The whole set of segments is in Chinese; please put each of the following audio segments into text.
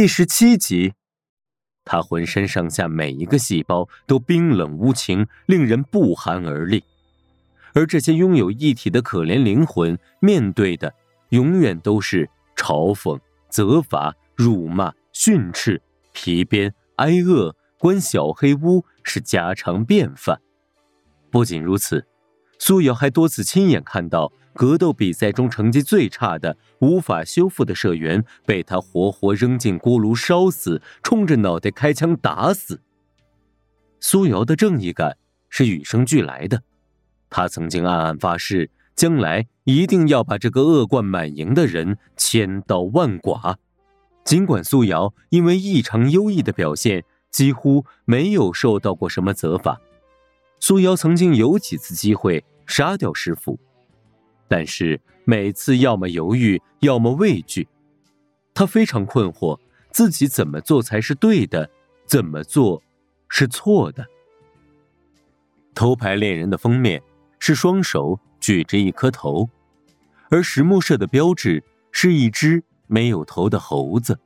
第十七集，他浑身上下每一个细胞都冰冷无情，令人不寒而栗。而这些拥有一体的可怜灵魂，面对的永远都是嘲讽、责罚、辱骂、训斥、皮鞭、挨饿、关小黑屋，是家常便饭。不仅如此，苏瑶还多次亲眼看到。格斗比赛中成绩最差的、无法修复的社员，被他活活扔进锅炉烧死，冲着脑袋开枪打死。苏瑶的正义感是与生俱来的，他曾经暗暗发誓，将来一定要把这个恶贯满盈的人千刀万剐。尽管苏瑶因为异常优异的表现，几乎没有受到过什么责罚，苏瑶曾经有几次机会杀掉师傅。但是每次要么犹豫，要么畏惧，他非常困惑，自己怎么做才是对的，怎么做是错的。头牌猎人的封面是双手举着一颗头，而石木社的标志是一只没有头的猴子。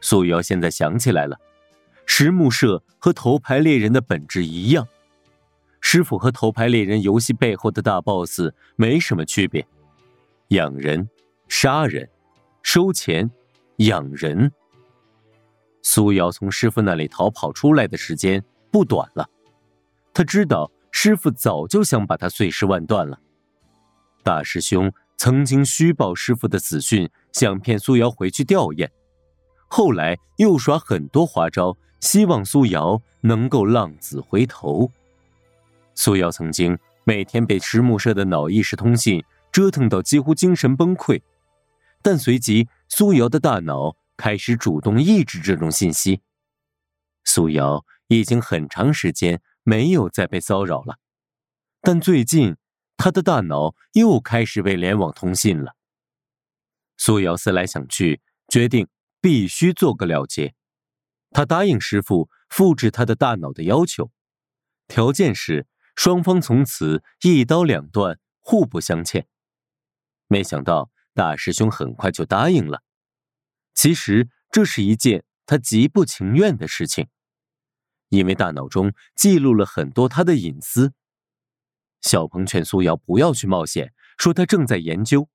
素瑶现在想起来了，石木社和头牌猎人的本质一样。师傅和头牌猎人游戏背后的大 boss 没什么区别，养人、杀人、收钱、养人。苏瑶从师傅那里逃跑出来的时间不短了，他知道师傅早就想把他碎尸万段了。大师兄曾经虚报师傅的死讯，想骗苏瑶回去吊唁，后来又耍很多花招，希望苏瑶能够浪子回头。苏瑶曾经每天被石木社的脑意识通信折腾到几乎精神崩溃，但随即苏瑶的大脑开始主动抑制这种信息。苏瑶已经很长时间没有再被骚扰了，但最近他的大脑又开始被联网通信了。苏瑶思来想去，决定必须做个了结。他答应师傅复制他的大脑的要求，条件是。双方从此一刀两断，互不相欠。没想到大师兄很快就答应了。其实这是一件他极不情愿的事情，因为大脑中记录了很多他的隐私。小鹏劝苏瑶不要去冒险，说他正在研究，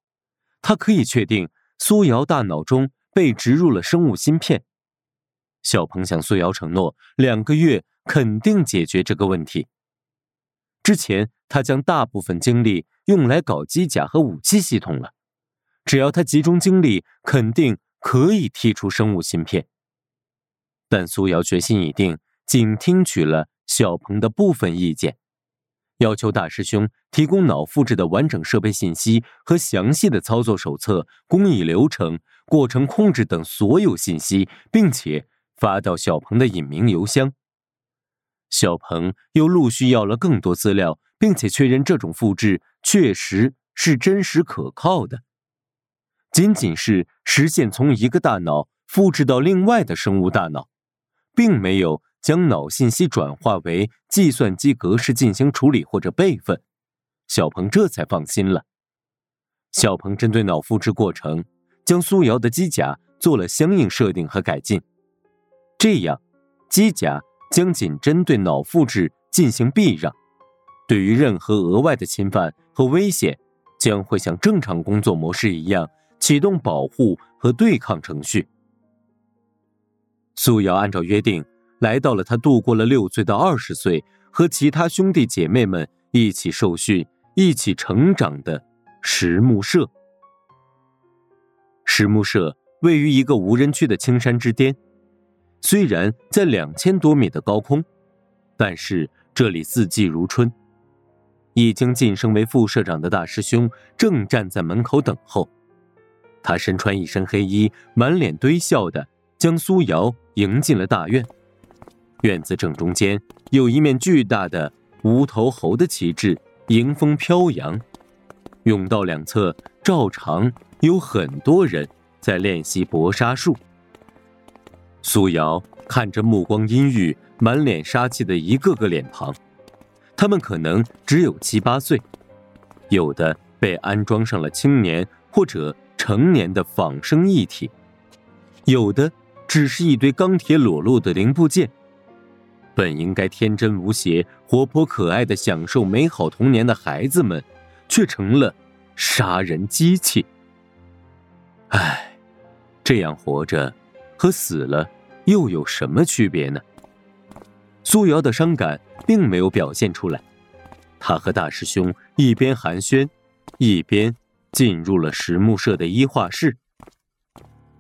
他可以确定苏瑶大脑中被植入了生物芯片。小鹏向苏瑶承诺，两个月肯定解决这个问题。之前他将大部分精力用来搞机甲和武器系统了，只要他集中精力，肯定可以剔除生物芯片。但苏瑶决心已定，仅听取了小鹏的部分意见，要求大师兄提供脑复制的完整设备信息和详细的操作手册、工艺流程、过程控制等所有信息，并且发到小鹏的隐名邮箱。小鹏又陆续要了更多资料，并且确认这种复制确实是真实可靠的。仅仅是实现从一个大脑复制到另外的生物大脑，并没有将脑信息转化为计算机格式进行处理或者备份，小鹏这才放心了。小鹏针对脑复制过程，将苏瑶的机甲做了相应设定和改进，这样机甲。将仅针对脑复制进行避让，对于任何额外的侵犯和危险，将会像正常工作模式一样启动保护和对抗程序。苏瑶按照约定来到了他度过了六岁到二十岁，和其他兄弟姐妹们一起受训、一起成长的石木社。石木社位于一个无人区的青山之巅。虽然在两千多米的高空，但是这里四季如春。已经晋升为副社长的大师兄正站在门口等候。他身穿一身黑衣，满脸堆笑的将苏瑶迎进了大院。院子正中间有一面巨大的无头猴的旗帜，迎风飘扬。甬道两侧照常有很多人在练习搏杀术。苏瑶看着目光阴郁、满脸杀气的一个个脸庞，他们可能只有七八岁，有的被安装上了青年或者成年的仿生异体，有的只是一堆钢铁裸露的零部件。本应该天真无邪、活泼可爱的享受美好童年的孩子们，却成了杀人机器。唉，这样活着和死了又有什么区别呢？苏瑶的伤感并没有表现出来，他和大师兄一边寒暄，一边进入了实木社的医画室。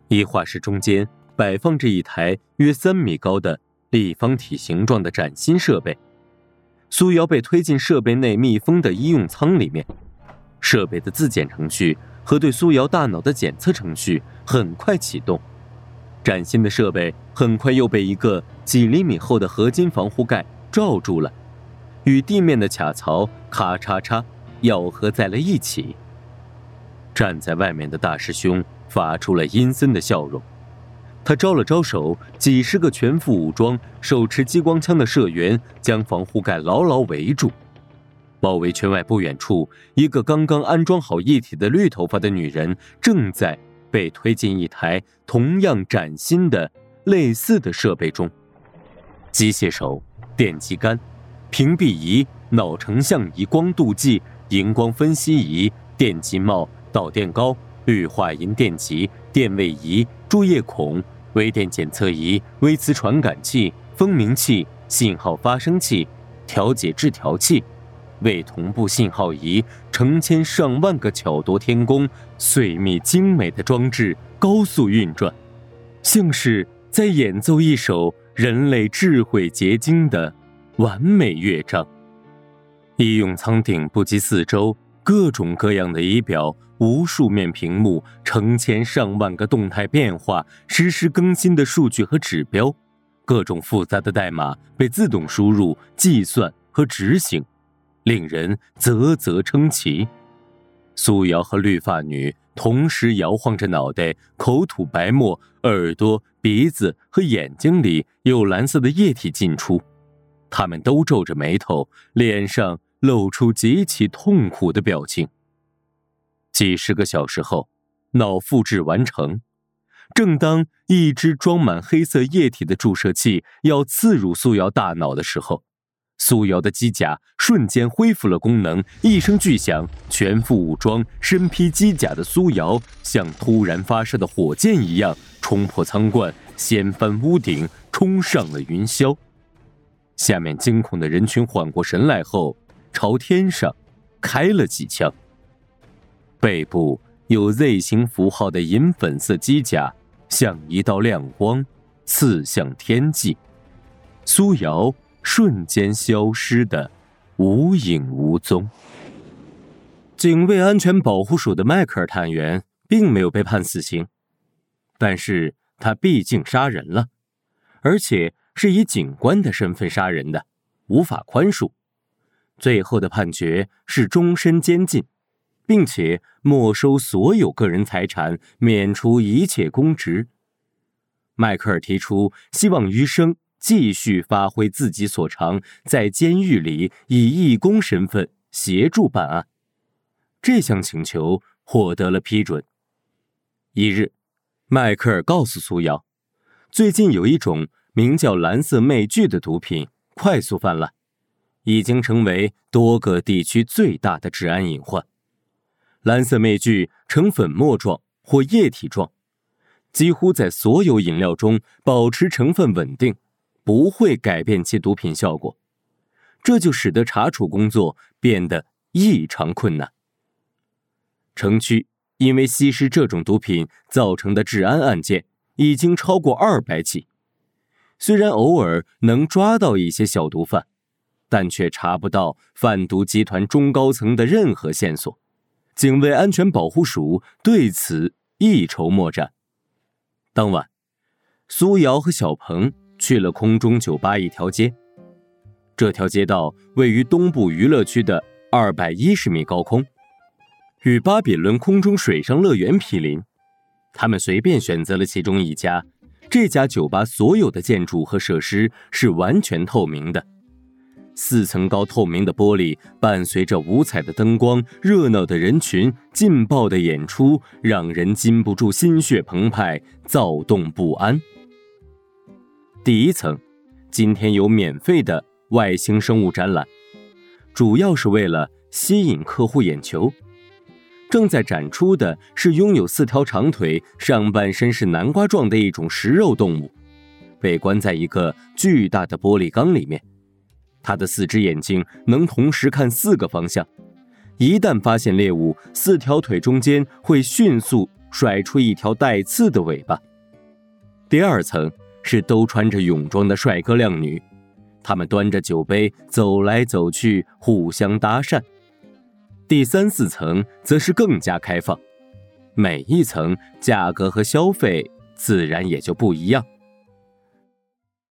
医画室中间摆放着一台约三米高的。立方体形状的崭新设备，苏瑶被推进设备内密封的医用舱里面。设备的自检程序和对苏瑶大脑的检测程序很快启动。崭新的设备很快又被一个几厘米厚的合金防护盖罩住了，与地面的卡槽咔嚓嚓咬合在了一起。站在外面的大师兄发出了阴森的笑容。他招了招手，几十个全副武装、手持激光枪的社员将防护盖牢牢围住。包围圈外不远处，一个刚刚安装好一体的绿头发的女人正在被推进一台同样崭新的、类似的设备中。机械手、电极杆、屏蔽仪、脑成像仪、光度计、荧光分析仪、电极帽、导电膏、氯化银电极、电位仪、注液孔。微电检测仪、微磁传感器、蜂鸣器、信号发生器、调节制调器、为同步信号仪，成千上万个巧夺天工、碎密精美的装置高速运转，像是在演奏一首人类智慧结晶的完美乐章。医用舱顶部及四周。各种各样的仪表，无数面屏幕，成千上万个动态变化、实时更新的数据和指标，各种复杂的代码被自动输入、计算和执行，令人啧啧称奇。苏瑶和绿发女同时摇晃着脑袋，口吐白沫，耳朵、鼻子和眼睛里有蓝色的液体进出，他们都皱着眉头，脸上。露出极其痛苦的表情。几十个小时后，脑复制完成。正当一只装满黑色液体的注射器要刺入苏瑶大脑的时候，苏瑶的机甲瞬间恢复了功能。一声巨响，全副武装、身披机甲的苏瑶像突然发射的火箭一样，冲破舱冠，掀翻屋顶，冲上了云霄。下面惊恐的人群缓过神来后。朝天上开了几枪。背部有 Z 型符号的银粉色机甲像一道亮光刺向天际，苏瑶瞬间消失的无影无踪。警卫安全保护署的迈克尔探员并没有被判死刑，但是他毕竟杀人了，而且是以警官的身份杀人的，无法宽恕。最后的判决是终身监禁，并且没收所有个人财产，免除一切公职。迈克尔提出希望余生继续发挥自己所长，在监狱里以义工身份协助办案。这项请求获得了批准。一日，迈克尔告诉苏瑶，最近有一种名叫“蓝色魅剧”的毒品快速泛滥。已经成为多个地区最大的治安隐患。蓝色魅剧呈粉末状或液体状，几乎在所有饮料中保持成分稳定，不会改变其毒品效果。这就使得查处工作变得异常困难。城区因为吸食这种毒品造成的治安案件已经超过二百起，虽然偶尔能抓到一些小毒贩。但却查不到贩毒集团中高层的任何线索，警卫安全保护署对此一筹莫展。当晚，苏瑶和小鹏去了空中酒吧一条街，这条街道位于东部娱乐区的二百一十米高空，与巴比伦空中水上乐园毗邻。他们随便选择了其中一家，这家酒吧所有的建筑和设施是完全透明的。四层高透明的玻璃，伴随着五彩的灯光、热闹的人群、劲爆的演出，让人禁不住心血澎湃、躁动不安。第一层，今天有免费的外星生物展览，主要是为了吸引客户眼球。正在展出的是拥有四条长腿、上半身是南瓜状的一种食肉动物，被关在一个巨大的玻璃缸里面。它的四只眼睛能同时看四个方向，一旦发现猎物，四条腿中间会迅速甩出一条带刺的尾巴。第二层。是都穿着泳装的帅哥靓女，他们端着酒杯走来走去，互相搭讪。第三四层则是更加开放，每一层价格和消费自然也就不一样。